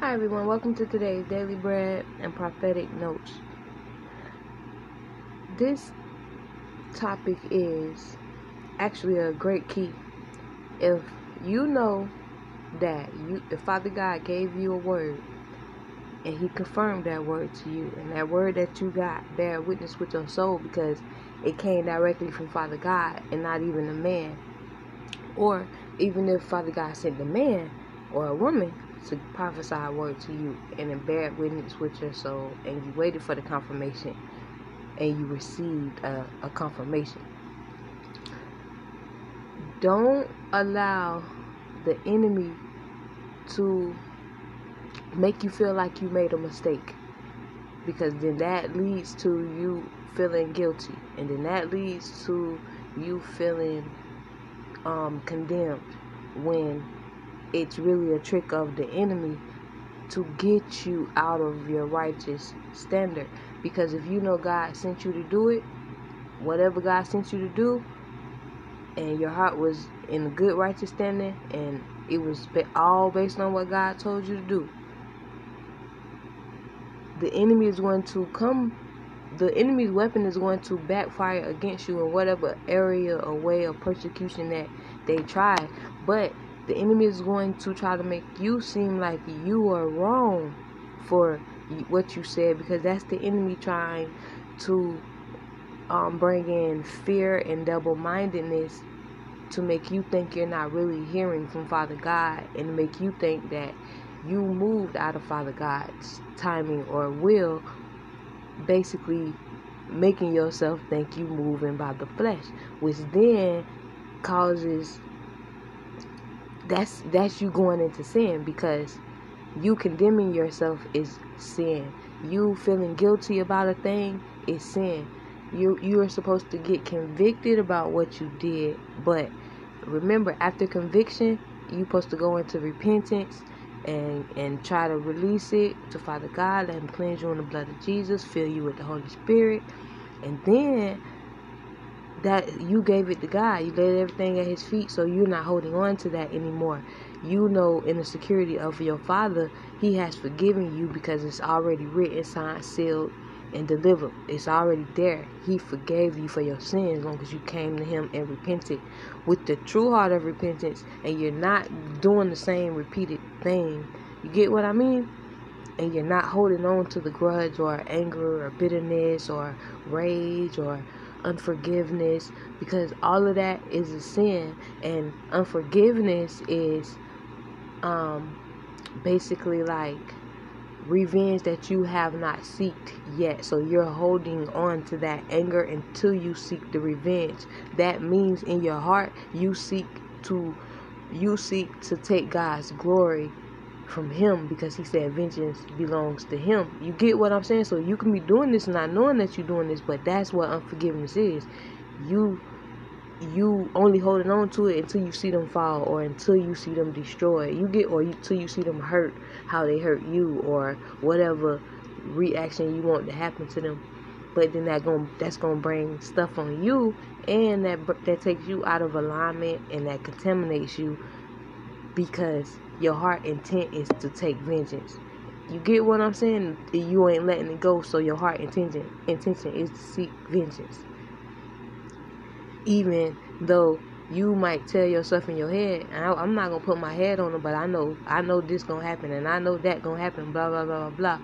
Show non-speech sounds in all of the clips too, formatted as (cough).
Hi everyone, welcome to today's Daily Bread and Prophetic Notes. This topic is actually a great key. If you know that you the Father God gave you a word and he confirmed that word to you and that word that you got bear witness with your soul because it came directly from Father God and not even a man. Or even if Father God sent a man or a woman to prophesy a word to you and then bear witness with your soul and you waited for the confirmation and you received a, a confirmation. Don't allow the enemy to make you feel like you made a mistake because then that leads to you feeling guilty and then that leads to you feeling um, condemned when it's really a trick of the enemy to get you out of your righteous standard. Because if you know God sent you to do it, whatever God sent you to do, and your heart was in a good righteous standing, and it was all based on what God told you to do, the enemy is going to come. The enemy's weapon is going to backfire against you in whatever area or way of persecution that they try. But the enemy is going to try to make you seem like you are wrong for what you said because that's the enemy trying to um, bring in fear and double mindedness to make you think you're not really hearing from Father God and make you think that you moved out of Father God's timing or will, basically making yourself think you moving by the flesh, which then causes that's that's you going into sin because you condemning yourself is sin. You feeling guilty about a thing is sin. You you are supposed to get convicted about what you did, but remember after conviction, you supposed to go into repentance and and try to release it to Father God, let him cleanse you in the blood of Jesus, fill you with the Holy Spirit, and then that you gave it to God. You laid everything at His feet, so you're not holding on to that anymore. You know, in the security of your Father, He has forgiven you because it's already written, signed, sealed, and delivered. It's already there. He forgave you for your sins as long as you came to Him and repented with the true heart of repentance, and you're not doing the same repeated thing. You get what I mean? And you're not holding on to the grudge or anger or bitterness or rage or unforgiveness because all of that is a sin and unforgiveness is um basically like revenge that you have not seeked yet. So you're holding on to that anger until you seek the revenge. That means in your heart you seek to you seek to take God's glory from him because he said vengeance belongs to him. You get what I'm saying? So you can be doing this not knowing that you're doing this, but that's what unforgiveness is. You you only holding on to it until you see them fall or until you see them destroy. You get or until you see them hurt how they hurt you or whatever reaction you want to happen to them. But then that going that's gonna bring stuff on you, and that that takes you out of alignment and that contaminates you because your heart intent is to take vengeance. You get what I'm saying? You ain't letting it go, so your heart intention intention is to seek vengeance. Even though you might tell yourself in your head, I, am not gonna put my head on it, but I know I know this gonna happen, and I know that gonna happen. Blah blah blah blah blah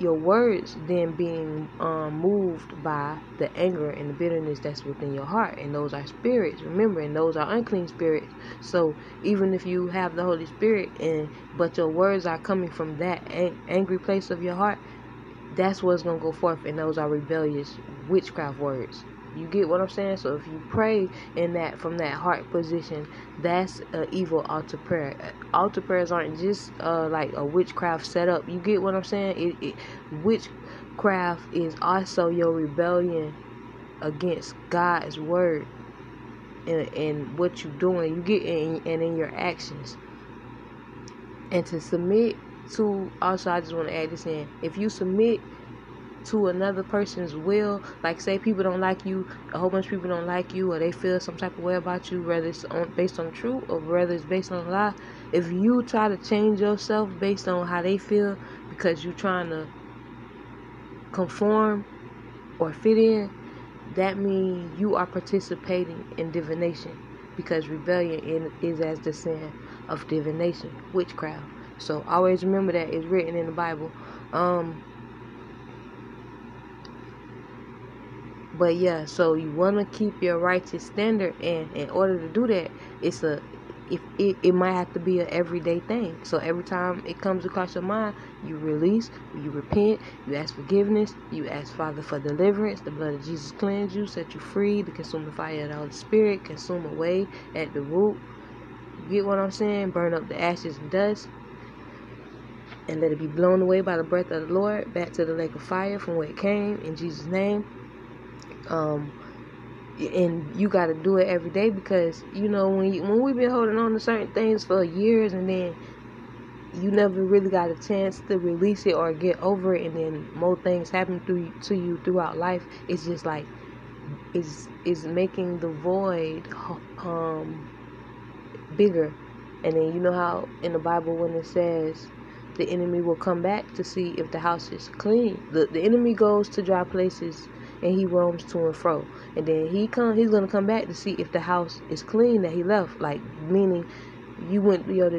your words then being um, moved by the anger and the bitterness that's within your heart. And those are spirits remember and those are unclean spirits. So even if you have the holy spirit and but your words are coming from that ang- angry place of your heart that's what's going to go forth and those are rebellious witchcraft words you get what I'm saying? So if you pray in that from that heart position, that's an evil altar prayer. Altar prayers aren't just uh, like a witchcraft setup. You get what I'm saying? It, it witchcraft is also your rebellion against God's word and, and what you're doing. You get in, and in your actions. And to submit to also, I just want to add this in. If you submit to another person's will. Like, say people don't like you, a whole bunch of people don't like you, or they feel some type of way about you, whether it's on, based on truth or whether it's based on a lie. if you try to change yourself based on how they feel because you're trying to conform or fit in, that means you are participating in divination because rebellion is as the sin of divination, witchcraft. So always remember that it's written in the Bible. Um, but yeah, so you want to keep your righteous standard, and in order to do that, it's a if it, it might have to be an everyday thing. So every time it comes across your mind, you release, you repent, you ask forgiveness, you ask Father for deliverance. The blood of Jesus cleanse you, set you free. The consuming fire of the Holy Spirit consume away at the root. Get what I'm saying? Burn up the ashes and dust. And let it be blown away by the breath of the Lord back to the lake of fire from where it came in Jesus' name. Um, and you got to do it every day because you know when you, when we've been holding on to certain things for years and then you never really got a chance to release it or get over it and then more things happen to you throughout life it's just like is is making the void um bigger. And then you know how in the bible when it says the enemy will come back to see if the house is clean the, the enemy goes to dry places and he roams to and fro. And then he come he's gonna come back to see if the house is clean that he left. Like meaning you went your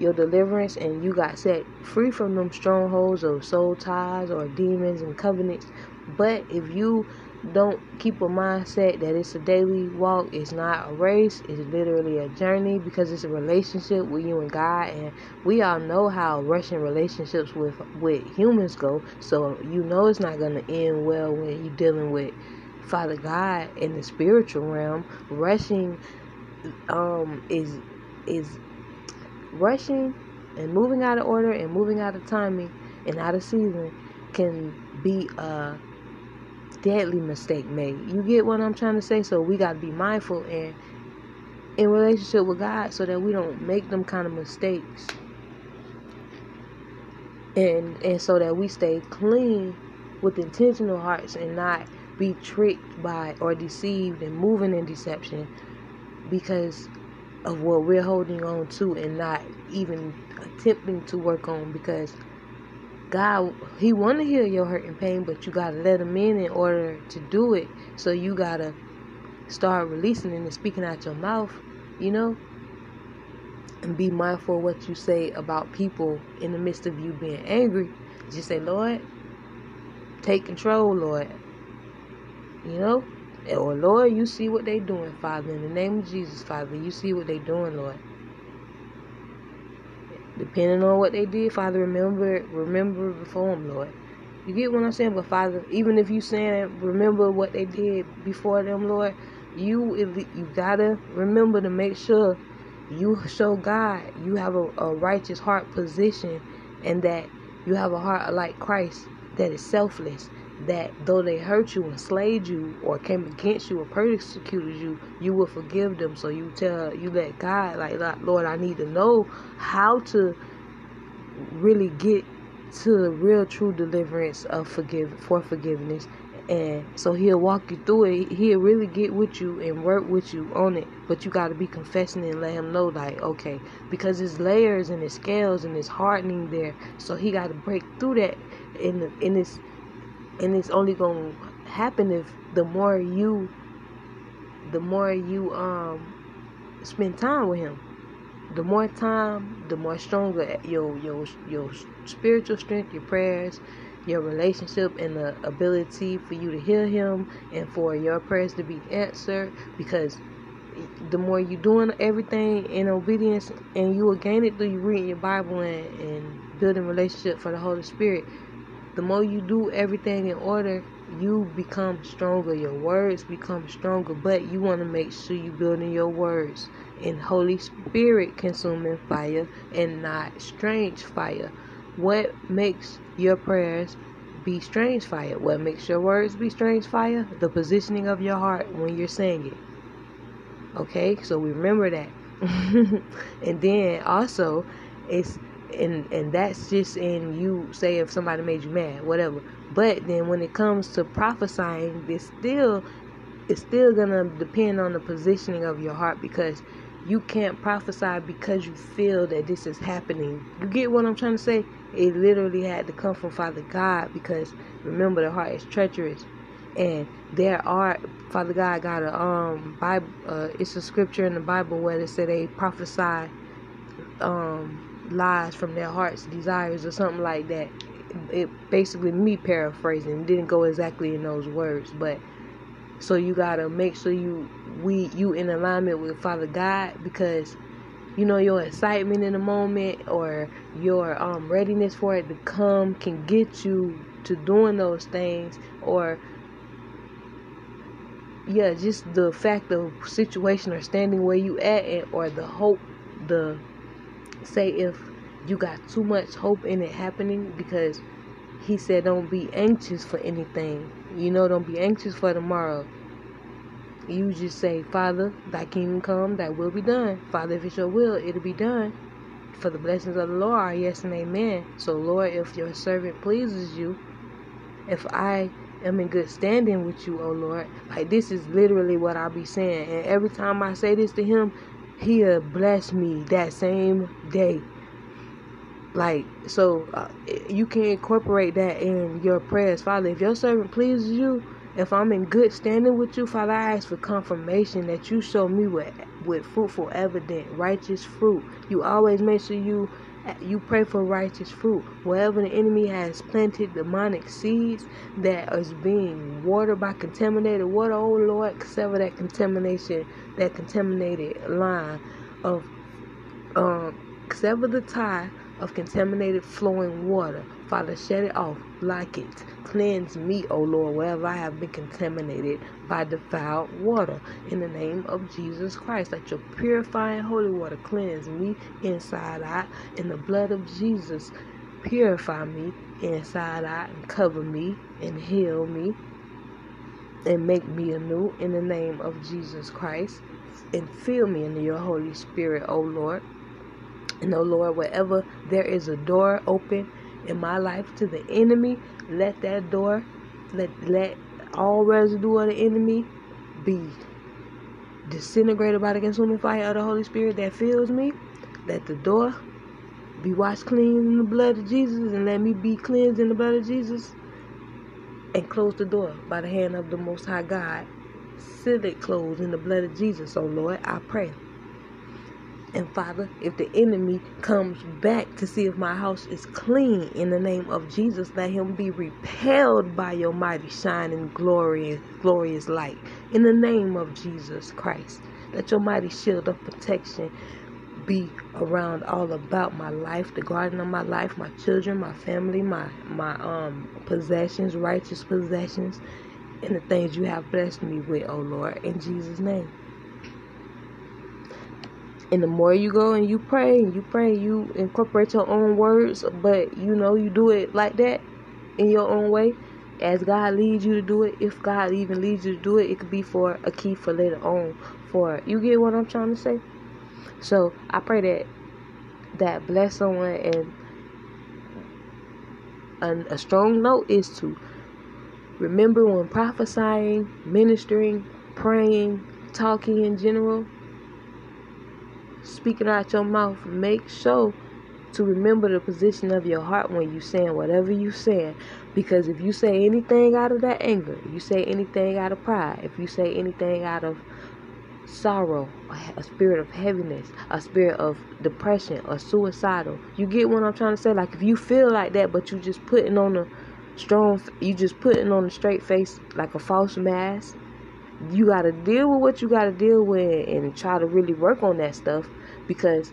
your deliverance and you got set free from them strongholds of soul ties or demons and covenants. But if you don't keep a mindset that it's a daily walk, it's not a race, it's literally a journey because it's a relationship with you and God and we all know how rushing relationships with with humans go. So you know it's not gonna end well when you're dealing with Father God in the spiritual realm. Rushing um is is rushing and moving out of order and moving out of timing and out of season can be a deadly mistake made. You get what I'm trying to say? So we got to be mindful and in relationship with God so that we don't make them kind of mistakes. And and so that we stay clean with intentional hearts and not be tricked by or deceived and moving in deception because of what we're holding on to and not even attempting to work on because God, He want to heal your hurt and pain, but you gotta let Him in in order to do it. So you gotta start releasing and speaking out your mouth, you know, and be mindful of what you say about people in the midst of you being angry. Just say, Lord, take control, Lord. You know, or Lord, you see what they doing, Father. In the name of Jesus, Father, you see what they doing, Lord depending on what they did, Father, remember remember before them, Lord. You get what I'm saying? But Father, even if you saying remember what they did before them, Lord, you you gotta remember to make sure you show God you have a, a righteous heart position and that you have a heart like Christ that is selfless that though they hurt you, and slayed you, or came against you, or persecuted you, you will forgive them. So you tell, you let God, like, Lord, I need to know how to really get to the real true deliverance of forgive for forgiveness. And so he'll walk you through it. He'll really get with you and work with you on it. But you got to be confessing and let him know like okay because there's layers and there's scales and there's hardening there. So he got to break through that in the, in this and it's only gonna happen if the more you the more you um spend time with him. The more time the more stronger your your your spiritual strength your prayers your relationship and the ability for you to hear him and for your prayers to be answered. Because the more you're doing everything in obedience and you will gain it through you reading your bible and, and building relationship for the holy spirit the more you do everything in order, you become stronger. Your words become stronger, but you want to make sure you building your words in Holy Spirit consuming fire and not strange fire. What makes your prayers be strange fire? What makes your words be strange fire? The positioning of your heart when you're saying it. Okay, so remember that. (laughs) and then also, it's and and that's just in you say if somebody made you mad whatever but then when it comes to prophesying it's still it's still gonna depend on the positioning of your heart because you can't prophesy because you feel that this is happening. You get what I'm trying to say? It literally had to come from Father God because remember the heart is treacherous. And there are Father God got a um Bible uh, it's a scripture in the Bible where they say they prophesy um lies from their heart's desires or something like that. It basically me paraphrasing didn't go exactly in those words, but so you gotta make sure you we you in alignment with Father God because you know your excitement in the moment or your um, readiness for it to come can get you to doing those things or yeah just the fact of situation or standing where you at and, or the hope the say if you got too much hope in it happening because he said don't be anxious for anything you know don't be anxious for tomorrow you just say, Father, thy kingdom come, thy will be done. Father, if it's your will, it'll be done. For the blessings of the Lord are yes and amen. So, Lord, if your servant pleases you, if I am in good standing with you, oh Lord, like this is literally what I'll be saying. And every time I say this to him, he'll bless me that same day. Like, so uh, you can incorporate that in your prayers. Father, if your servant pleases you, if I'm in good standing with you, Father, I ask for confirmation that you show me with with fruitful evident, righteous fruit. You always make sure you you pray for righteous fruit. Wherever the enemy has planted demonic seeds that is being watered by contaminated water, oh Lord, sever that contamination, that contaminated line of um sever the tie of contaminated flowing water. Father, shut it off, like it. Cleanse me, O Lord, wherever I have been contaminated by defiled water. In the name of Jesus Christ, let your purifying holy water cleanse me inside out. In the blood of Jesus, purify me inside out and cover me and heal me and make me anew in the name of Jesus Christ. And fill me in your Holy Spirit, O Lord. And O Lord, wherever there is a door open in my life to the enemy, let that door, let let all residue of the enemy be disintegrated by the consuming fire of the Holy Spirit that fills me. Let the door be washed clean in the blood of Jesus and let me be cleansed in the blood of Jesus. And close the door by the hand of the Most High God. Seal it closed in the blood of Jesus, oh Lord, I pray. And Father, if the enemy comes back to see if my house is clean in the name of Jesus, let him be repelled by your mighty shining glory glorious light. In the name of Jesus Christ. Let your mighty shield of protection be around all about my life, the garden of my life, my children, my family, my my um possessions, righteous possessions, and the things you have blessed me with, oh Lord, in Jesus' name. And the more you go and you pray and you pray, you incorporate your own words, but you know, you do it like that in your own way as God leads you to do it. If God even leads you to do it, it could be for a key for later on. For you get what I'm trying to say? So I pray that that bless someone and a, a strong note is to remember when prophesying, ministering, praying, talking in general speaking out your mouth, make sure to remember the position of your heart when you saying whatever you saying. Because if you say anything out of that anger, you say anything out of pride, if you say anything out of sorrow, a spirit of heaviness, a spirit of depression, or suicidal, you get what I'm trying to say. Like if you feel like that, but you just putting on a strong, you just putting on a straight face like a false mask. You gotta deal with what you gotta deal with and try to really work on that stuff because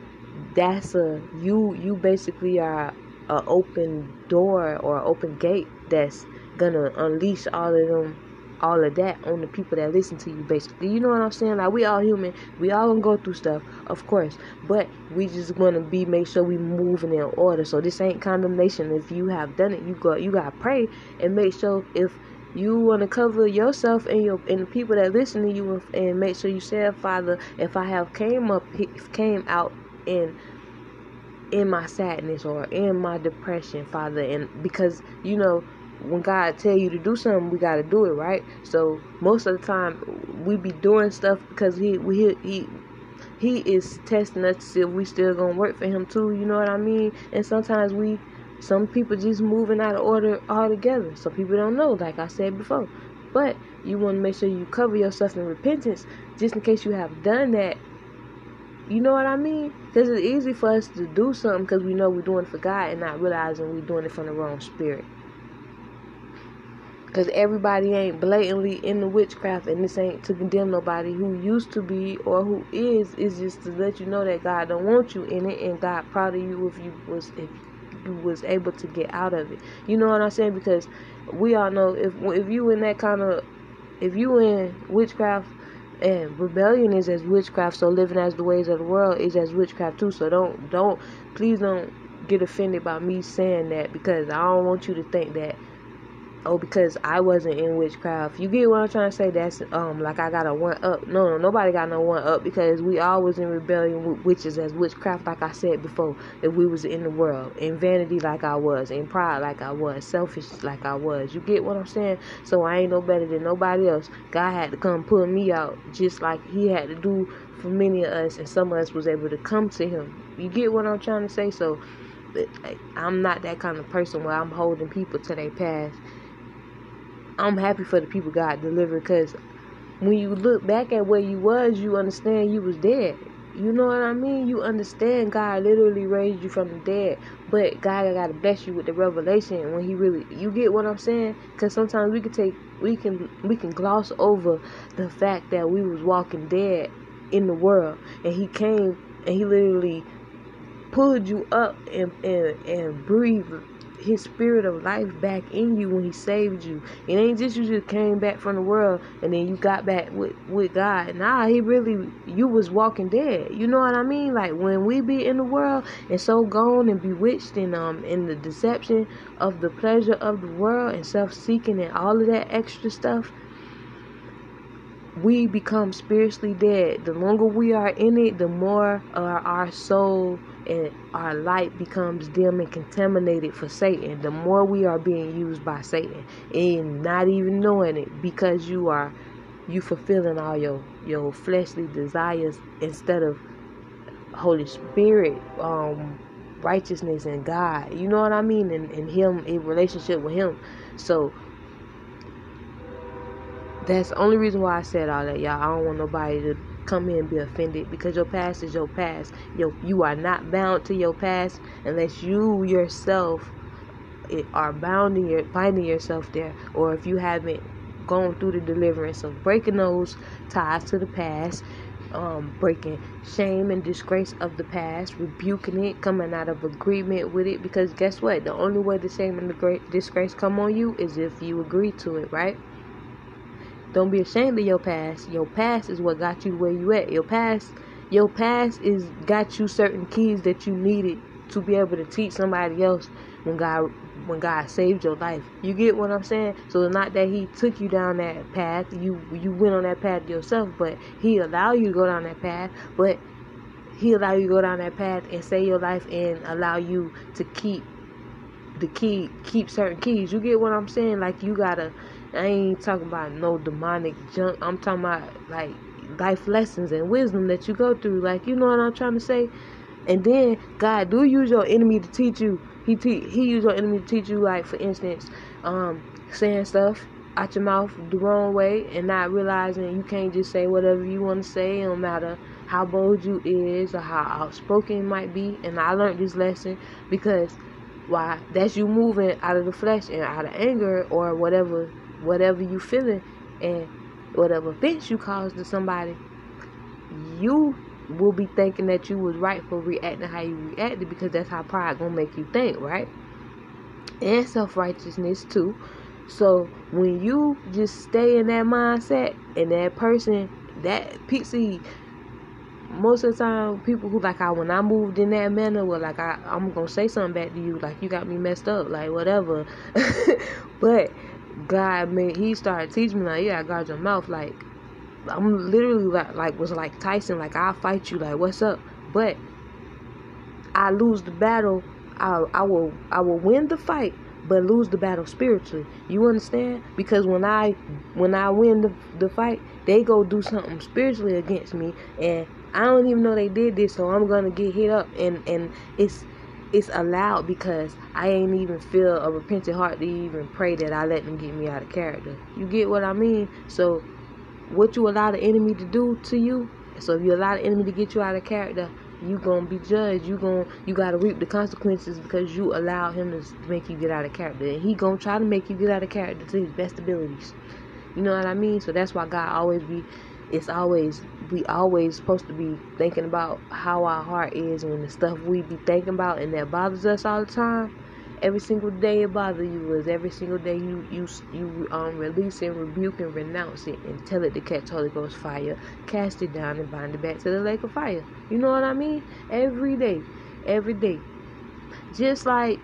that's a you you basically are a open door or open gate that's gonna unleash all of them all of that on the people that listen to you basically. You know what i'm saying? Like we all human. We all gonna go through stuff of course. But we just gonna be make sure we moving in order. So this ain't condemnation. If you have done it you got you gotta pray and make sure if you want to cover yourself and your and the people that listen to you and make sure you say father if i have came up came out in in my sadness or in my depression father and because you know when god tell you to do something we got to do it right so most of the time we be doing stuff because he we he he is testing us to see if we still gonna work for him too. You know what I mean? And sometimes we, some people just moving out of order altogether. Some people don't know, like I said before. But you want to make sure you cover yourself in repentance, just in case you have done that. You know what I mean? Because it's easy for us to do something because we know we're doing it for God and not realizing we're doing it from the wrong spirit. Because everybody ain't blatantly in the witchcraft, and this ain't to condemn nobody who used to be or who is. It's just to let you know that God don't want you in it, and God proud of you if you was if you was able to get out of it. You know what I'm saying? Because we all know if if you in that kind of if you in witchcraft and rebellion is as witchcraft, so living as the ways of the world is as witchcraft too. So don't don't please don't get offended by me saying that because I don't want you to think that oh because I wasn't in witchcraft. You get what I'm trying to say? That's um like I got a one up. No, no, nobody got no one up because we always in rebellion with witches as witchcraft. Like I said before, if we was in the world in vanity like I was, in pride like I was, selfish like I was. You get what I'm saying? So I ain't no better than nobody else. God had to come pull me out just like He had to do for many of us, and some of us was able to come to Him. You get what I'm trying to say? So. I'm not that kind of person where I'm holding people to their past I'm happy for the people God delivered because when you look back at where you was, you understand you was dead. You know what I mean? You understand God literally raised you from the dead, but God got to bless you with the revelation when He really. You get what I'm saying? Because sometimes we can take, we can, we can gloss over the fact that we was walking dead in the world, and He came and He literally pulled you up and and and breathed his spirit of life back in you when he saved you. It ain't just you just came back from the world and then you got back with, with God. Nah, he really you was walking dead. You know what I mean? Like when we be in the world and so gone and bewitched and um in the deception of the pleasure of the world and self seeking and all of that extra stuff we become spiritually dead. The longer we are in it, the more uh, our soul and our light becomes dim and contaminated for Satan. The more we are being used by Satan and not even knowing it because you are you fulfilling all your your fleshly desires instead of Holy Spirit, um, righteousness and God. You know what I mean? And, and him in relationship with him. So that's the only reason why I said all that, y'all. I don't want nobody to come here and be offended because your past is your past. Yo, you are not bound to your past unless you yourself are bounding your finding yourself there, or if you haven't gone through the deliverance of breaking those ties to the past. Um, breaking shame and disgrace of the past, rebuking it, coming out of agreement with it. Because guess what? The only way the shame and the great disgrace come on you is if you agree to it, right? Don't be ashamed of your past. Your past is what got you where you at. Your past, your past is got you certain keys that you needed to be able to teach somebody else when God when God saved your life. You get what I'm saying? So it's not that He took you down that path. You you went on that path yourself, but He allowed you to go down that path. But He allowed you to go down that path and save your life and allow you to keep the key, keep certain keys. You get what I'm saying? Like you gotta I ain't talking about no demonic junk. I'm talking about like life lessons and wisdom that you go through. Like you know what I'm trying to say. And then God do use your enemy to teach you. He te- he use your enemy to teach you. Like for instance, um, saying stuff out your mouth the wrong way and not realizing you can't just say whatever you want to say. No matter how bold you is or how outspoken might be. And I learned this lesson because why that's you moving out of the flesh and out of anger or whatever whatever you feeling and whatever offense you caused to somebody, you will be thinking that you was right for reacting how you reacted because that's how pride gonna make you think, right? And self righteousness too. So when you just stay in that mindset and that person that pixie most of the time people who like I when I moved in that manner were like I, I'm gonna say something back to you like you got me messed up like whatever (laughs) but God made he started teaching me like, yeah, I guard your mouth. Like I'm literally like like was like Tyson, like I'll fight you, like what's up? But I lose the battle. I I will I will win the fight, but lose the battle spiritually. You understand? Because when I when I win the the fight, they go do something spiritually against me, and I don't even know they did this, so I'm gonna get hit up, and and it's it's allowed because I ain't even feel a repentant heart to even pray that I let them get me out of character. You get what I mean? So what you allow the enemy to do to you, so if you allow the enemy to get you out of character, you gonna be judged. You gonna you gotta reap the consequences because you allow him to make you get out of character, and he gonna try to make you get out of character to his best abilities. You know what I mean? So that's why God always be. It's always we always supposed to be thinking about how our heart is and the stuff we be thinking about and that bothers us all the time every single day it bothers you is every single day you you you um release and rebuke and renounce it and tell it to catch Holy Ghost fire, cast it down and bind it back to the lake of fire. You know what I mean? Every day, every day. Just like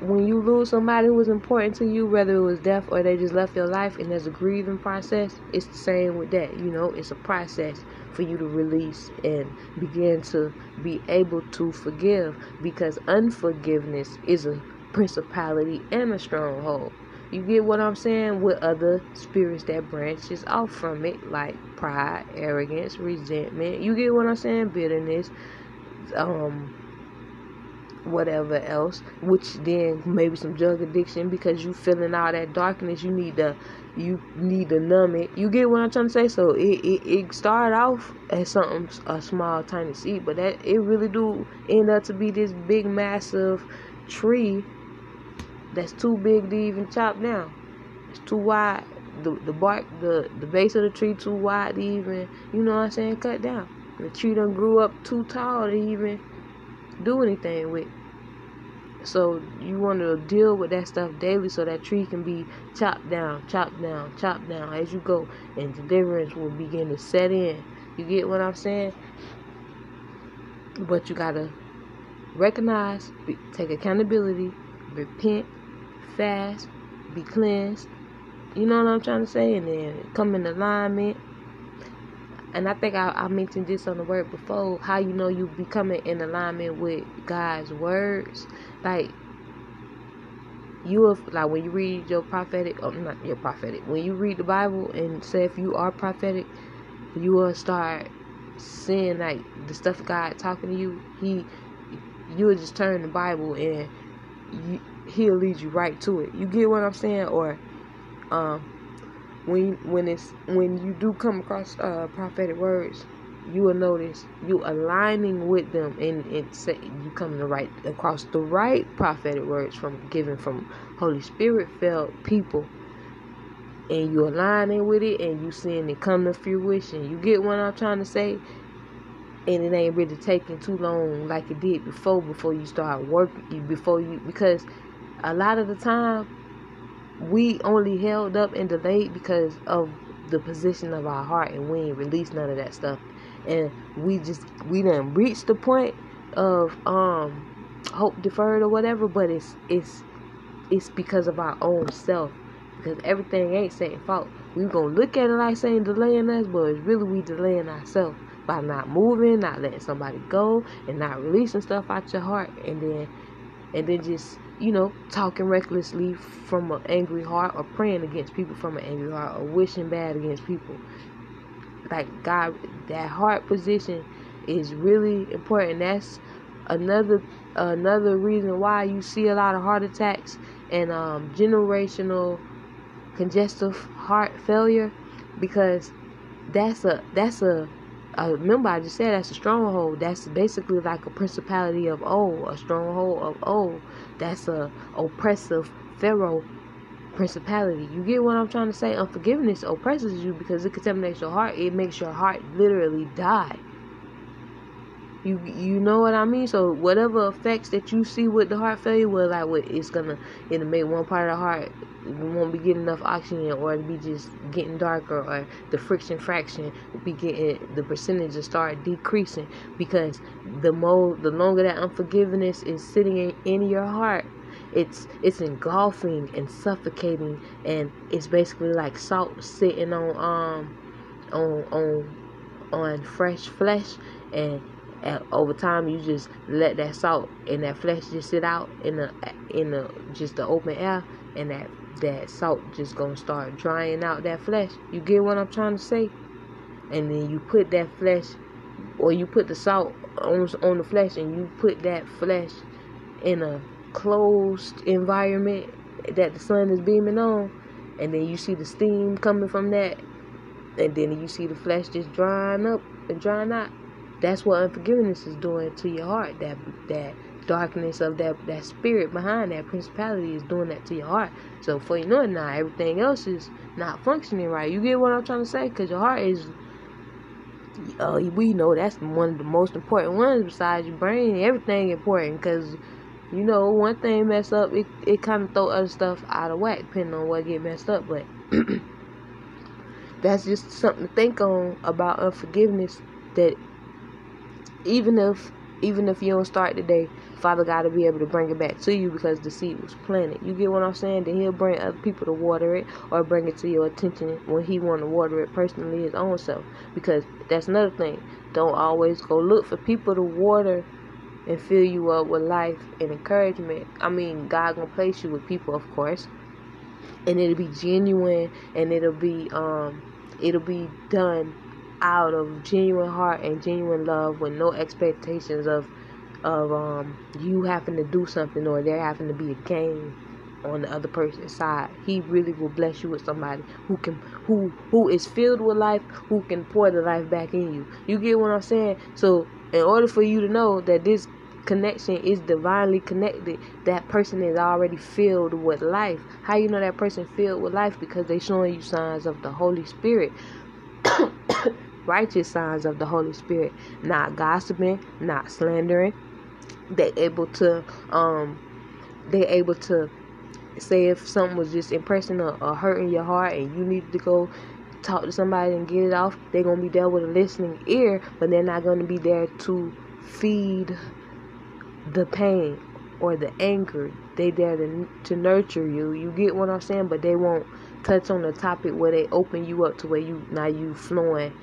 when you lose somebody who was important to you, whether it was death or they just left your life, and there's a grieving process, it's the same with that. You know, it's a process for you to release and begin to be able to forgive because unforgiveness is a principality and a stronghold. You get what I'm saying? With other spirits that branches off from it, like pride, arrogance, resentment. You get what I'm saying? Bitterness, um, whatever else. Which then maybe some drug addiction because you feeling all that darkness. You need to, you need to numb it. You get what I'm trying to say? So it it, it started off as something a small tiny seed, but that it really do end up to be this big massive tree that's too big to even chop down. It's too wide. The the bark, the the base of the tree too wide to even, you know what I'm saying, cut down. The tree done grew up too tall to even do anything with. So you want to deal with that stuff daily so that tree can be chopped down, chopped down, chopped down as you go, and deliverance will begin to set in. You get what I'm saying? But you gotta recognize, take accountability, repent, fast, be cleansed. You know what I'm trying to say? And then come in alignment. And I think I, I mentioned this on the word before. How you know you becoming in alignment with God's words, like you have like when you read your prophetic, oh not your prophetic. When you read the Bible and say if you are prophetic, you will start seeing like the stuff God talking to you. He, you will just turn the Bible and you, he'll lead you right to it. You get what I'm saying? Or um, when when it's when you do come across uh, prophetic words, you will notice you aligning with them and say you coming to right across the right prophetic words from given from Holy Spirit filled people. And you aligning with it and you seeing it come to fruition. You get what I'm trying to say? and it ain't really taking too long like it did before before you start working before you because a lot of the time we only held up and delayed because of the position of our heart and we ain't released none of that stuff. And we just we didn't reach the point of um hope deferred or whatever but it's it's it's because of our own self because everything ain't saying fault. We gonna look at it like saying delaying us but it's really we delaying ourselves by not moving not letting somebody go and not releasing stuff out your heart and then and then just you know, talking recklessly from an angry heart or praying against people from an angry heart or wishing bad against people. Like God, that heart position is really important. That's another another reason why you see a lot of heart attacks and um, generational congestive heart failure because that's a that's a uh, remember I just said that's a stronghold. That's basically like a principality of old, a stronghold of old. That's a oppressive pharaoh principality. You get what I'm trying to say? Unforgiveness oppresses you because it contaminates your heart. It makes your heart literally die. You you know what I mean? So whatever effects that you see with the heart failure, well, like what it's gonna it'll make one part of the heart won't be getting enough oxygen, or it'll be just getting darker, or the friction fraction will be getting the percentage will start decreasing because the more the longer that unforgiveness is sitting in, in your heart, it's it's engulfing and suffocating, and it's basically like salt sitting on um on on on fresh flesh and And over time, you just let that salt and that flesh just sit out in the in the just the open air, and that that salt just gonna start drying out that flesh. You get what I'm trying to say? And then you put that flesh, or you put the salt on on the flesh, and you put that flesh in a closed environment that the sun is beaming on, and then you see the steam coming from that, and then you see the flesh just drying up and drying out. That's what unforgiveness is doing to your heart. That that darkness of that that spirit behind that principality is doing that to your heart. So for you know it now, everything else is not functioning right. You get what I'm trying to say? Because your heart is. Uh, we know that's one of the most important ones besides your brain. Everything important because you know one thing mess up, it it kind of throw other stuff out of whack depending on what get messed up. But (clears throat) that's just something to think on about unforgiveness. That even if even if you don't start today, Father God to be able to bring it back to you because the seed was planted. You get what I'm saying? Then He'll bring other people to water it or bring it to your attention when He want to water it personally His own self. Because that's another thing. Don't always go look for people to water and fill you up with life and encouragement. I mean, God gonna place you with people, of course, and it'll be genuine and it'll be um it'll be done out of genuine heart and genuine love with no expectations of of um you having to do something or there having to be a game on the other person's side. He really will bless you with somebody who can who who is filled with life, who can pour the life back in you. You get what I'm saying? So in order for you to know that this connection is divinely connected, that person is already filled with life. How you know that person filled with life? Because they showing you signs of the Holy Spirit. (coughs) (coughs) righteous signs of the Holy Spirit, not gossiping, not slandering. They able to um they able to say if something was just impressing or, or hurting your heart and you needed to go talk to somebody and get it off, they're gonna be there with a listening ear, but they're not gonna be there to feed the pain or the anger. They there to to nurture you. You get what I'm saying? But they won't touch on the topic where they open you up to where you now you flowing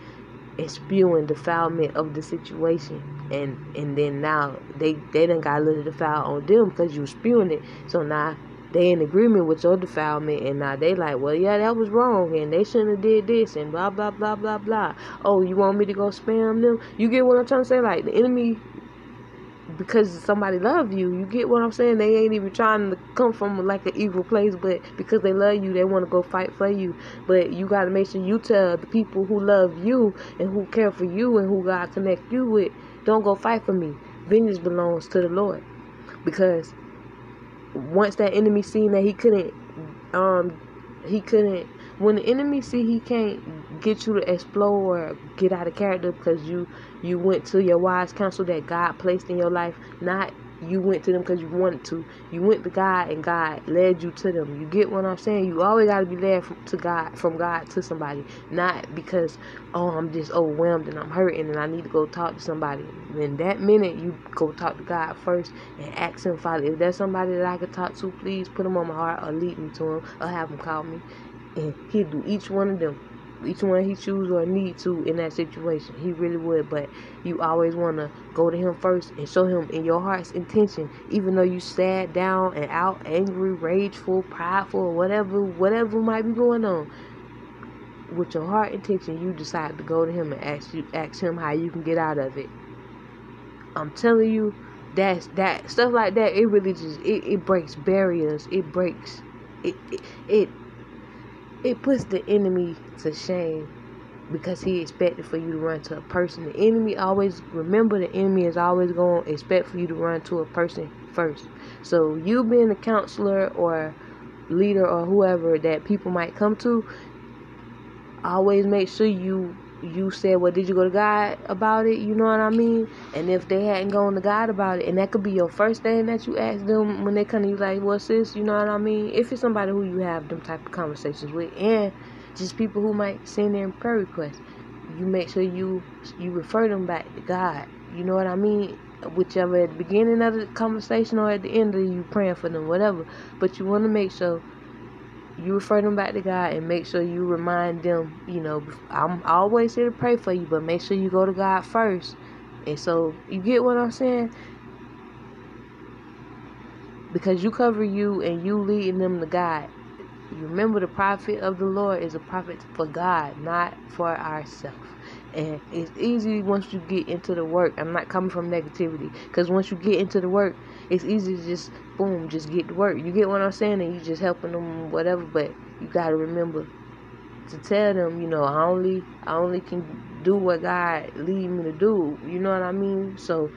and spewing defilement of the situation. And and then now they they done got a little defoul on them because you spewing it. So now they in agreement with your defilement and now they like well yeah that was wrong and they shouldn't have did this and blah blah blah blah blah. Oh you want me to go spam them? You get what i'm trying to say? Like the enemy because somebody love you. You get what I'm saying? They ain't even trying to come from like an evil place, but because they love you, they want to go fight for you. But you got to make sure you tell the people who love you and who care for you and who God connect you with, don't go fight for me. Vengeance belongs to the Lord. Because once that enemy seen that he couldn't um he couldn't when the enemy see he can't get you to explore or get out of character because you you went to your wise counsel that God placed in your life, not you went to them because you wanted to. You went to God and God led you to them. You get what I'm saying? You always got to be led from, to God, from God to somebody, not because oh I'm just overwhelmed and I'm hurting and I need to go talk to somebody. In that minute, you go talk to God first and ask Him, Father, if there's somebody that I could talk to, please put them on my heart or lead me to Him or have them call me, and He'll do each one of them each one he choose or need to in that situation. He really would, but you always want to go to him first and show him in your heart's intention, even though you sad, down, and out, angry, rageful, prideful, whatever, whatever might be going on. With your heart intention, you decide to go to him and ask you, ask him how you can get out of it. I'm telling you, that's that stuff like that. It really just it, it breaks barriers. It breaks it, it, it it puts the enemy to shame because he expected for you to run to a person. The enemy always remember the enemy is always going to expect for you to run to a person first. So you being a counselor or leader or whoever that people might come to, always make sure you you said, well, did you go to God about it? You know what I mean? And if they hadn't gone to God about it, and that could be your first thing that you ask them when they come to you, like, well, sis, you know what I mean? If it's somebody who you have them type of conversations with, and just people who might send their prayer requests, you make sure you you refer them back to God. You know what I mean? Whichever at the beginning of the conversation or at the end of you praying for them, whatever. But you want to make sure you refer them back to God and make sure you remind them, you know, I'm always here to pray for you, but make sure you go to God first And so you get what I'm saying? Because you cover you and you leading them to God. Remember the prophet of the Lord is a prophet for God, not for ourselves. And it's easy once you get into the work. I'm not coming from negativity. Because once you get into the work, it's easy to just, boom, just get to work. You get what I'm saying? And you just helping them, whatever. But you got to remember to tell them, you know, I only, I only can do what God lead me to do. You know what I mean? So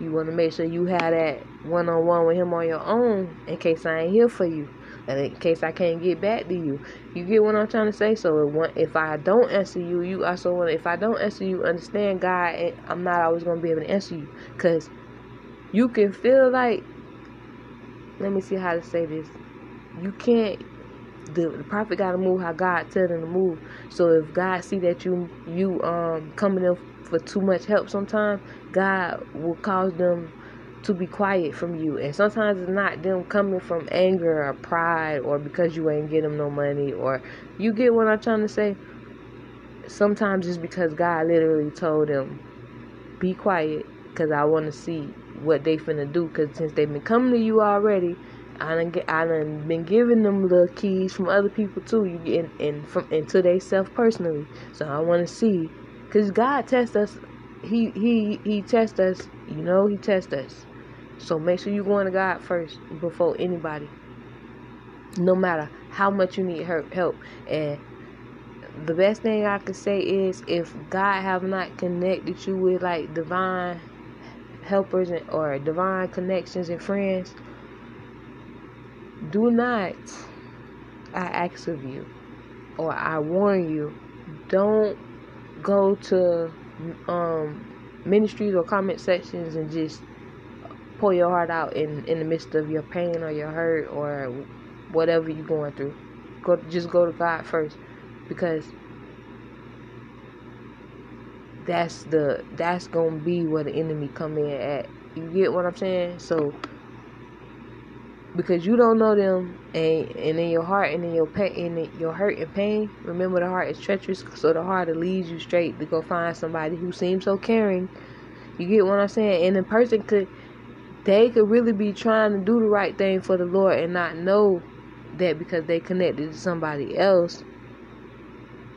you want to make sure you have that one on one with Him on your own in case I ain't here for you. And in case I can't get back to you, you get what I'm trying to say. So if I don't answer you, you also want. If I don't answer you, understand God. I'm not always gonna be able to answer you, cause you can feel like. Let me see how to say this. You can't the, the prophet got to move how God tell them to move. So if God see that you you um coming in for too much help, sometimes God will cause them to be quiet from you. And sometimes it's not them coming from anger or pride or because you ain't get them no money or you get what I'm trying to say. Sometimes it's because God literally told them, be quiet because I want to see what they finna do. Because since they've been coming to you already, I done, get, I done been giving them the keys from other people too. You get and from into they self personally. So I want to see, cause God tests us. He he he tests us. You know he tests us. So make sure you're going to God first before anybody. No matter how much you need help. And the best thing I can say is if God have not connected you with like divine helpers or divine connections and friends do not, I ask of you, or I warn you, don't go to um, ministries or comment sections and just pour your heart out in, in the midst of your pain or your hurt or whatever you're going through. Go just go to God first because that's the that's gonna be where the enemy come in at. You get what I'm saying? So because you don't know them and and in your heart and in your pain in your hurt and pain remember the heart is treacherous so the heart leads you straight to go find somebody who seems so caring you get what i'm saying and the person could they could really be trying to do the right thing for the lord and not know that because they connected to somebody else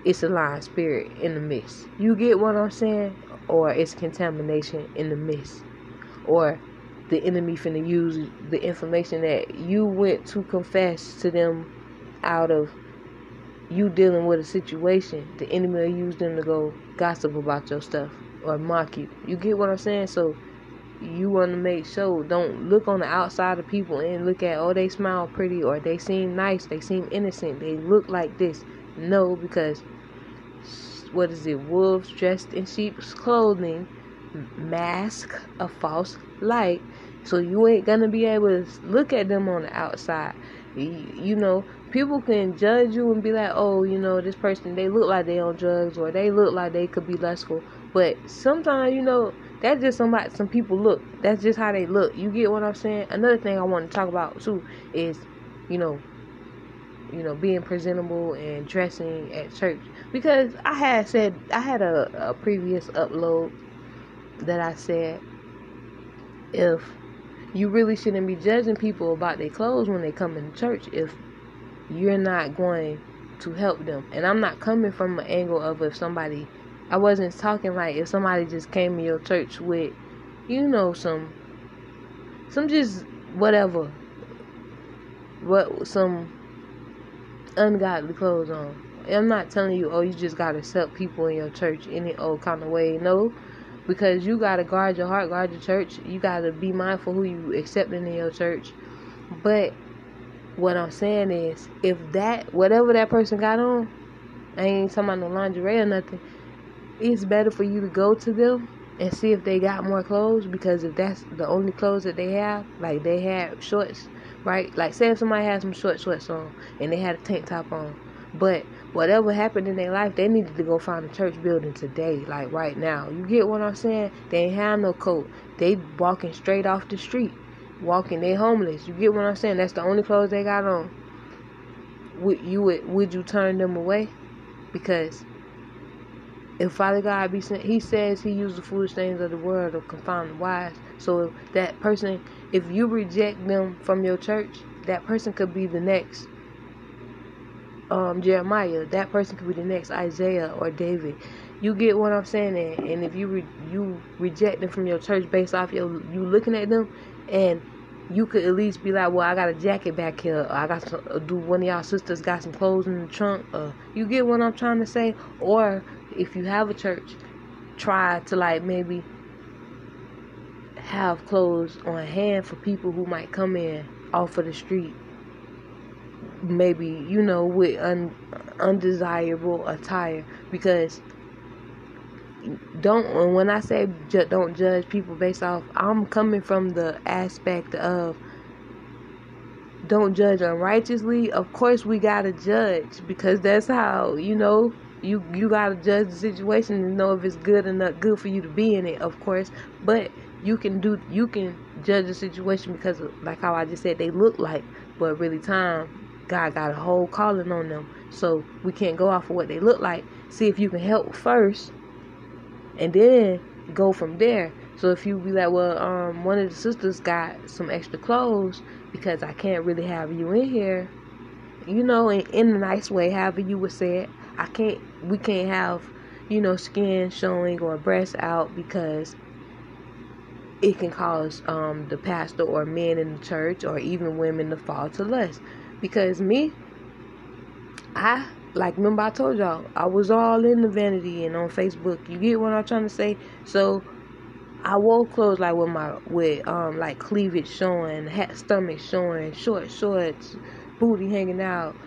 it's a lying spirit in the midst you get what i'm saying or it's contamination in the midst or the enemy finna use the information that you went to confess to them out of you dealing with a situation. The enemy will use them to go gossip about your stuff or mock you. You get what I'm saying? So you want to make sure don't look on the outside of people and look at oh they smile pretty or they seem nice, they seem innocent, they look like this. No, because what is it? Wolves dressed in sheep's clothing mask a false light so you ain't gonna be able to look at them on the outside. You, know, people can judge you and be like, oh, you know, this person they look like they on drugs or they look like they could be lustful. But sometimes, you know, that's just somebody. Some people look. That's just how they look. You get what I'm saying? Another thing I want to talk about too is, you know, you know, being presentable and dressing at church. Because I had said I had a, a previous upload that I said if you really shouldn't be judging people about their clothes when they come in church if you're not going to help them. And I'm not coming from an angle of if somebody, I wasn't talking like if somebody just came to your church with, you know, some, some just whatever, what some ungodly clothes on. I'm not telling you, oh, you just gotta accept people in your church any old kind of way. No, because you got to guard your heart, guard your church. You got to be mindful who you accepting in your church. But what I'm saying is, if that whatever that person got on, I ain't talking about no lingerie or nothing. It's better for you to go to them and see if they got more clothes because if that's the only clothes that they have, like they have shorts, right? Like say if somebody has some short shorts on and they had a tank top on, but whatever happened in their life, they needed to go find a church building today, like right now. You get what I'm saying? They ain't have no coat. They walking straight off the street. Walking, they homeless. You get what I'm saying? That's the only clothes they got on. Would you would would you turn them away? Because if Father God be sent, He says He used the foolish things of the world to confound the wise. So that person, if you reject them from your church, that person could be the next um, Jeremiah. That person could be the next Isaiah or David. You get what I'm saying? And, and if you re, you reject them from your church based off your you looking at them, and you could at least be like, well, I got a jacket back here. Or I got some, do one of y'all sisters got some clothes in the trunk? Uh, you get what I'm trying to say? Or if you have a church, try to like maybe have clothes on hand for people who might come in off of the street. Maybe you know with un, undesirable attire because don't when I say ju- don't judge people based off I'm coming from the aspect of don't judge unrighteously of course we got to judge because that's how you know you you got to judge the situation and know if it's good not good for you to be in it of course. But you can do you can judge the situation because of, like how I just said they look like. But really time God got a whole calling on them. So we can't go off of what they look like. See if you can help first and then go from there. So if you be like, well, um, one of the sisters got some extra clothes because I can't really have you in here, you know, in, in a nice way, however you would say it. I can't, we can't have, you know, skin showing or breasts out because it can cause um, the pastor or men in the church or even women to fall to lust. Because me, I like remember I told y'all I was all in the vanity and on Facebook. You get what I'm trying to say? So I wore clothes like with my with um like cleavage showing, hat stomach showing, short shorts, booty hanging out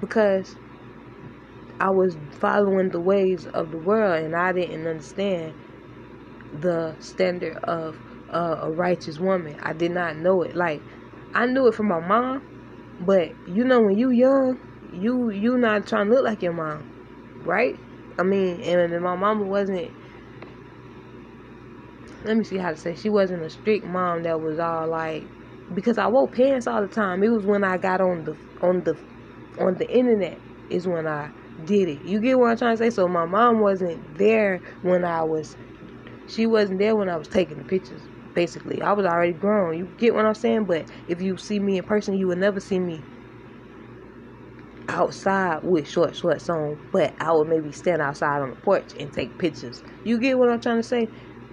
because I was following the ways of the world and I didn't understand the standard of uh, a righteous woman. I did not know it. Like I knew it from my mom, but you know when you young you you not trying to look like your mom, right? I mean, and my mama wasn't. Let me see how to say. She wasn't a strict mom that was all like, because I wore pants all the time. It was when I got on the on the on the internet is when I did it. You get what I'm trying to say? So my mom wasn't there when I was. She wasn't there when I was taking the pictures. Basically, I was already grown. You get what I'm saying? But if you see me in person, you would never see me outside with short shorts on, but I would maybe stand outside on the porch and take pictures. You get what I'm trying to say?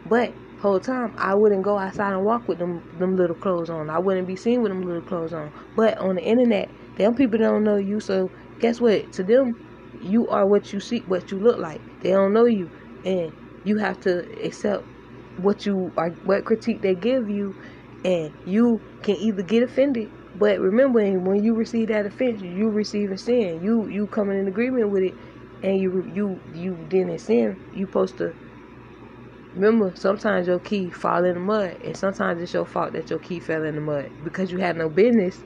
But whole time I wouldn't go outside and walk with them them little clothes on. I wouldn't be seen with them little clothes on. But on the internet, them people don't know you, so guess what? To them, you are what you see, what you look like. They don't know you, and you have to accept what you are, what critique they give you, and you can either get offended but remember, when you receive that offense, you receive a sin. You you coming in agreement with it, and you you you didn't sin. You supposed to remember. Sometimes your key fall in the mud, and sometimes it's your fault that your key fell in the mud because you had no business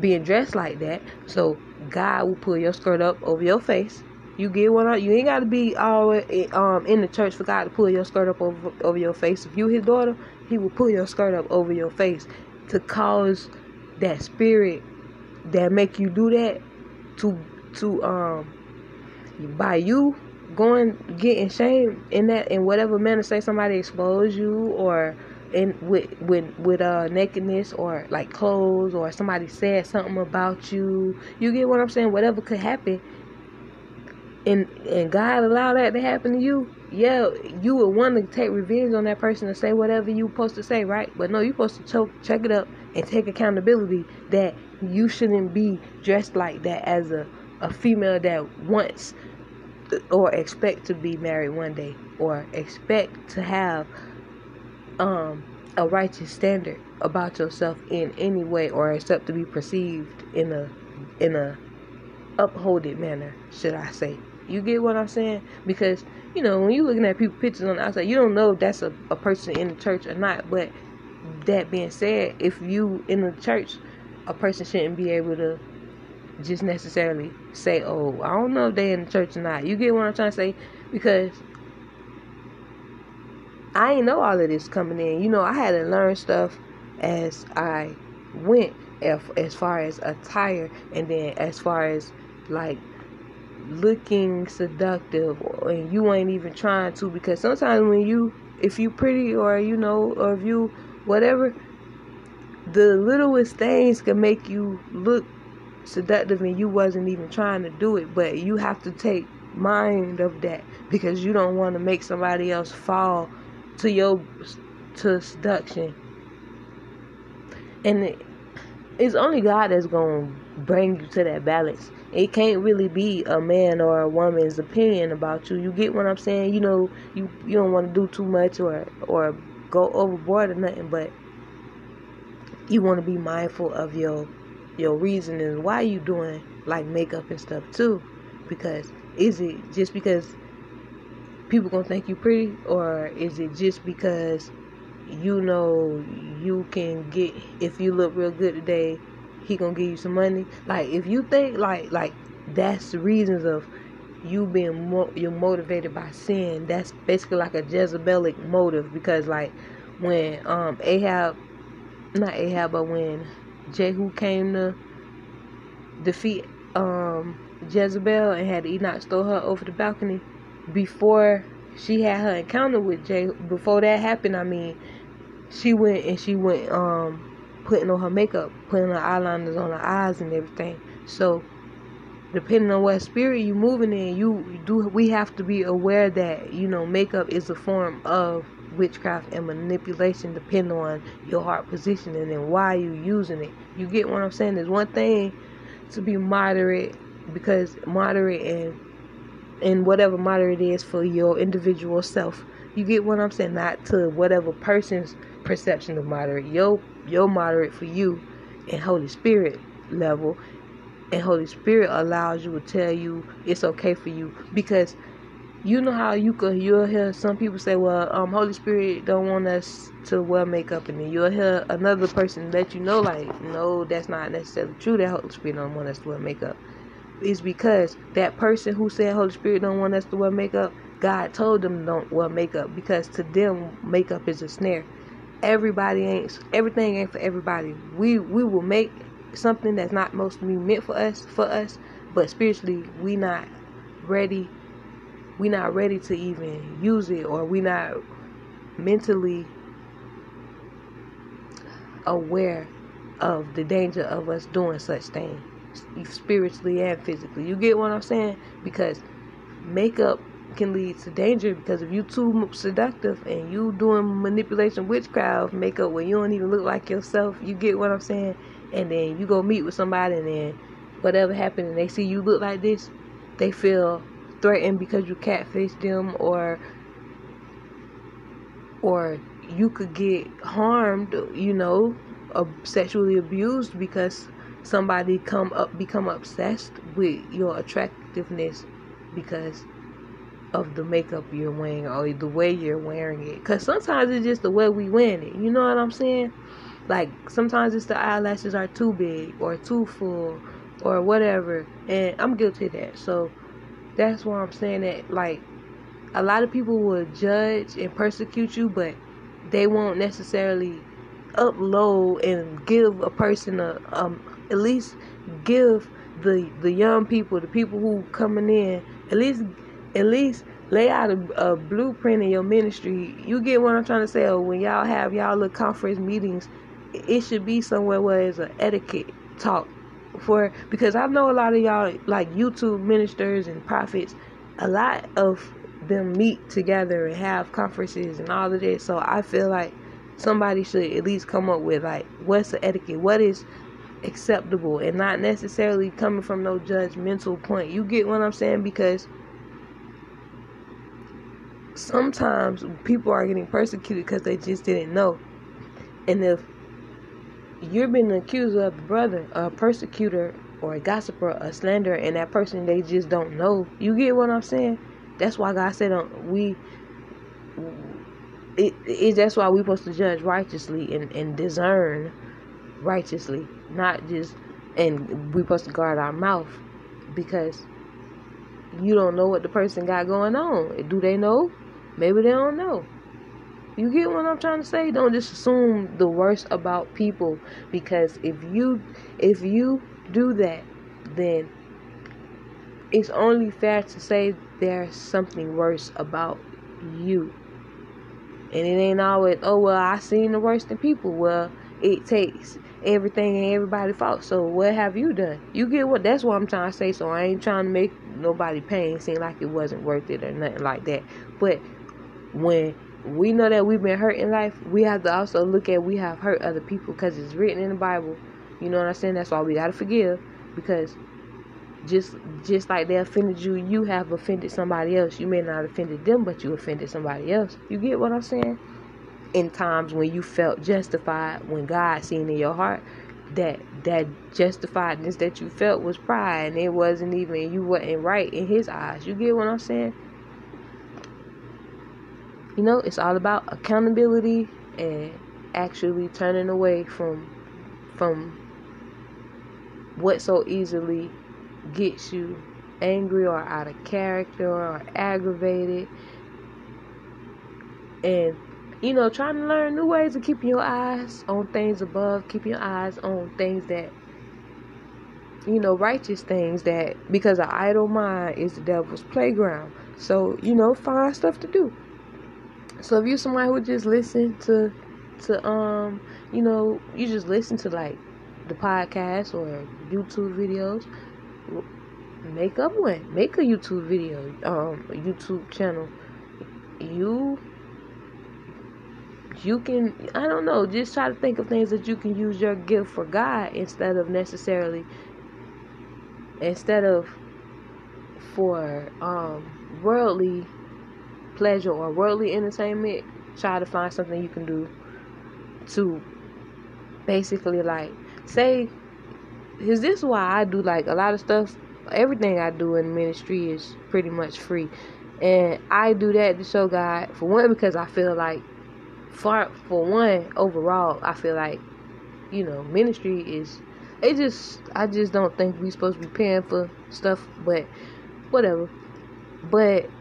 being dressed like that. So God will pull your skirt up over your face. You get one. I, you ain't got to be all um in the church for God to pull your skirt up over over your face. If you His daughter, He will pull your skirt up over your face to cause that spirit that make you do that to to um by you going getting shame in that in whatever manner say somebody expose you or in with with with uh nakedness or like clothes or somebody said something about you. You get what i'm saying? Whatever could happen. And and god allow that to happen to you? Yeah you would want to take revenge on that person and say whatever you supposed to say right? But no you're supposed to choke, check it up and take accountability that you shouldn't be dressed like that as a, a female that wants or expect to be married one day or expect to have um, a righteous standard about yourself in any way or accept to be perceived in a in a upholded manner should I say you get what I'm saying because you know when you're looking at people pictures on the outside you don't know if that's a, a person in the church or not but that being said, if you in the church, a person shouldn't be able to just necessarily say, "Oh, I don't know if they in the church or not." You get what I'm trying to say? Because I ain't know all of this coming in. You know, I had to learn stuff as I went, as far as attire, and then as far as like looking seductive and you ain't even trying to because sometimes when you if you pretty or you know or if you whatever the littlest things can make you look seductive and you wasn't even trying to do it but you have to take mind of that because you don't want to make somebody else fall to your to seduction. And it, it's only god that's gonna bring you to that balance. It can't really be a man or a woman's opinion about you. You get what i'm saying? You know you you don't want to do too much or or go overboard or nothing but you want to be mindful of your your reasoning why you doing like makeup and stuff too. Because is it just because people gonna think you pretty or is it just because you know you can get if you look real good today he gonna give you some money? Like if you think like like that's the reasons of you being mo- you're motivated by sin that's basically like a jezebelic motive because like when um ahab not Ahab, but when Jehu came to defeat um, Jezebel and had Enoch throw her over the balcony, before she had her encounter with Jay. before that happened, I mean, she went and she went um, putting on her makeup, putting her eyeliners on her eyes and everything. So, depending on what spirit you moving in, you do. We have to be aware that you know makeup is a form of witchcraft and manipulation depending on your heart positioning and then why you using it. You get what I'm saying? There's one thing to be moderate because moderate and and whatever moderate is for your individual self. You get what I'm saying? Not to whatever person's perception of moderate. Your your moderate for you and Holy Spirit level. And Holy Spirit allows you to tell you it's okay for you because you know how you could you'll hear some people say, Well, um Holy Spirit don't want us to wear makeup and then you'll hear another person let you know like, no, that's not necessarily true that Holy Spirit don't want us to wear makeup. It's because that person who said Holy Spirit don't want us to wear makeup, God told them don't wear makeup because to them makeup is a snare. Everybody ain't everything ain't for everybody. We we will make something that's not mostly meant for us for us, but spiritually we not ready we not ready to even use it or we not mentally aware of the danger of us doing such things spiritually and physically. You get what i'm saying? Because makeup can lead to danger because if you too seductive and you doing manipulation witchcraft makeup where you don't even look like yourself you get what i'm saying? And then you go meet with somebody and then whatever happened and they see you look like this they feel threatened because you catfish them or or you could get harmed, you know, sexually abused because somebody come up become obsessed with your attractiveness because of the makeup you're wearing or the way you're wearing it. Cause sometimes it's just the way we wear it. You know what I'm saying? Like sometimes it's the eyelashes are too big or too full or whatever, and I'm guilty of that. So that's why I'm saying that like a lot of people will judge and persecute you, but they won't necessarily upload and give a person a um at least give the the young people, the people who coming in, at least at least lay out a, a blueprint in your ministry. You get what I'm trying to say? When y'all have y'all little conference meetings, it should be somewhere where it's an etiquette talk for because I know a lot of y'all like YouTube ministers and prophets, a lot of them meet together and have conferences and all of this. So I feel like somebody should at least come up with like what's the etiquette, what is acceptable, and not necessarily coming from no judgmental point. You get what I'm saying? Because sometimes people are getting persecuted because they just didn't know, and if you're being accused of a brother, a persecutor, or a gossiper, a slanderer, and that person they just don't know. You get what I'm saying? That's why God said um, we. It, it that's why we're supposed to judge righteously and, and discern righteously, not just and we're supposed to guard our mouth because you don't know what the person got going on. Do they know? Maybe they don't know. You get what I'm trying to say? Don't just assume the worst about people because if you if you do that, then it's only fair to say there's something worse about you. And it ain't always, oh, well, I seen the worst in people. Well, it takes everything and everybody fault. So what have you done? You get what? That's what I'm trying to say. So I ain't trying to make nobody pain seem like it wasn't worth it or nothing like that. But when we know that we've been hurt in life, we have to also look at we have hurt other people because it's written in the Bible. You know what I'm saying? That's why we gotta forgive because just just like they offended you, you have offended somebody else. You may not offended them, but you offended somebody else. You get what I'm saying? In times when you felt justified, when God seen in your heart that that justifiedness that you felt was pride, and it wasn't even you wasn't right in His eyes. You get what I'm saying? You know, it's all about accountability and actually turning away from from what so easily gets you angry or out of character or aggravated and you know trying to learn new ways of keeping your eyes on things above keeping your eyes on things that you know righteous things that because an idle mind is the devil's playground so you know find stuff to do so if you're somebody who just listen to to um you know you just listen to like the podcast or YouTube videos make up one. Make a YouTube video, um, YouTube channel. You you can I don't know, just try to think of things that you can use your gift for God instead of necessarily instead of for um worldly pleasure or worldly entertainment, try to find something you can do to basically like say is this why I do like a lot of stuff everything I do in ministry is pretty much free. And I do that to show God for one because I feel like for for one overall I feel like you know ministry is it just I just don't think we supposed to be paying for stuff but whatever. But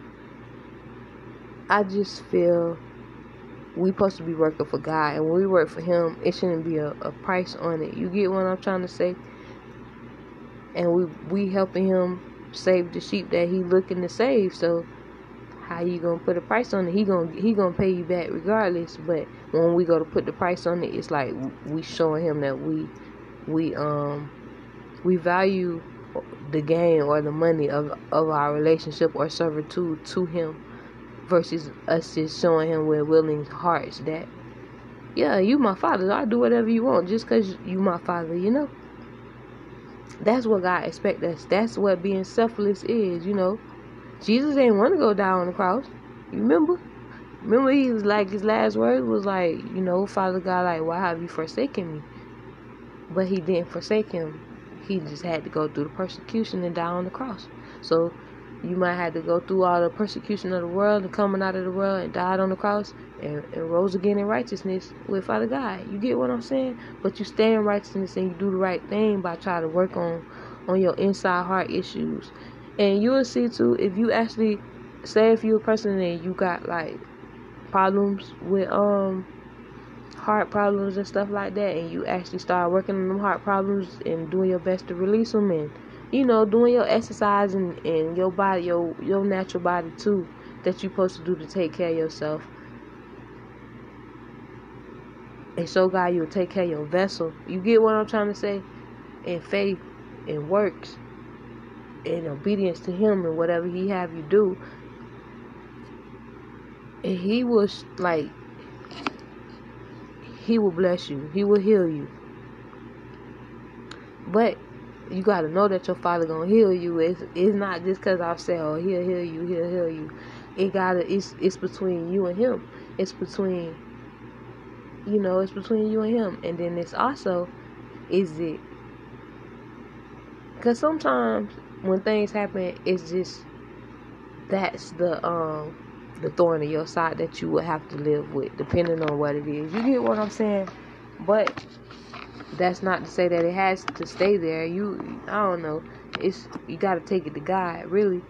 I just feel we supposed to be working for God and when we work for him it shouldn't be a, a price on it. You get what I'm trying to say? and we we helping him save the sheep that he looking to save. So how you gonna put a price on it? He gonna he gonna pay you back regardless. But when we go to put the price on it, it's like we showing him that we we um we value the gain or the money of of our relationship or servitude to him versus us just showing him with willing hearts that yeah you my father i do whatever you want just because you my father you know that's what God expects us. That's what being selfless is, you know. Jesus didn't want to go die on the cross. You remember? Remember he was like his last word was like, you know, Father God, like, why have you forsaken me? But he didn't forsake him. He just had to go through the persecution and die on the cross. So you might have to go through all the persecution of the world and coming out of the world and died on the cross and, and rose again in righteousness with Father God. You get what I'm saying? But you stay in righteousness and you do the right thing by trying to work on on your inside heart issues. And you will see too if you actually say if you're a person and you got like problems with um heart problems and stuff like that and you actually start working on them heart problems and doing your best to release them and you know doing your exercise and, and your body your your natural body too that you're supposed to do to take care of yourself and so God you'll take care of your vessel. You get what I'm trying to say? In faith, in works, in obedience to Him, and whatever He have you do. And He will like He will bless you. He will heal you. But you got to know that your Father gonna heal you. It's it's not just cause I say, oh, He'll heal you, He'll heal you. It gotta it's it's between you and Him. It's between you know, it's between you and him. And then it's also, is it, because sometimes when things happen, it's just, that's the, um, the thorn in your side that you will have to live with, depending on what it is. You get what I'm saying? But that's not to say that it has to stay there. You, I don't know. It's you got to take it to God, really.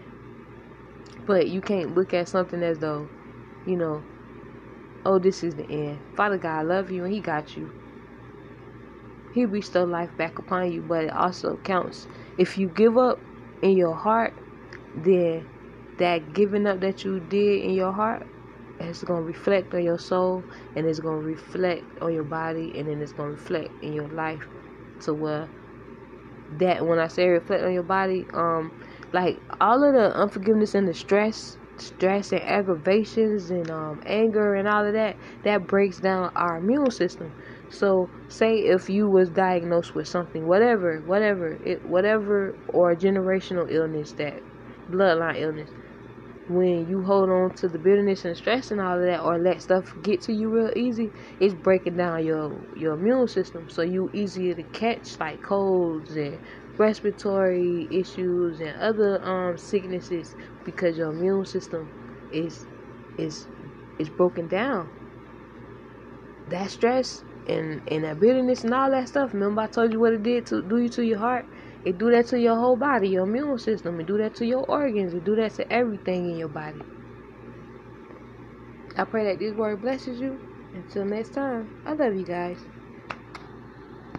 But you can't look at something as though, you know, oh, this is the end. Father God, I love you and He got you. He bestow life back upon you, but it also counts. If you give up in your heart then that giving up that you did in your heart it's going to reflect on your soul and it's going to reflect on your body and then it's going to reflect in your life to where that when I say reflect on your body um like all of the unforgiveness and the stress stress and aggravations and um, anger and all of that that breaks down our immune system so say if you was diagnosed with something whatever whatever it whatever or a generational illness that bloodline illness when you hold on to the bitterness and stress and all of that or let stuff get to you real easy it's breaking down your your immune system. So you easier to catch like colds and respiratory issues and other um sicknesses because your immune system is is is broken down. That stress and and that bitterness and all that stuff remember i told you what it did to do you to your heart it do that to your whole body, your immune system. It do that to your organs. It do that to everything in your body. I pray that this word blesses you. Until next time, I love you guys.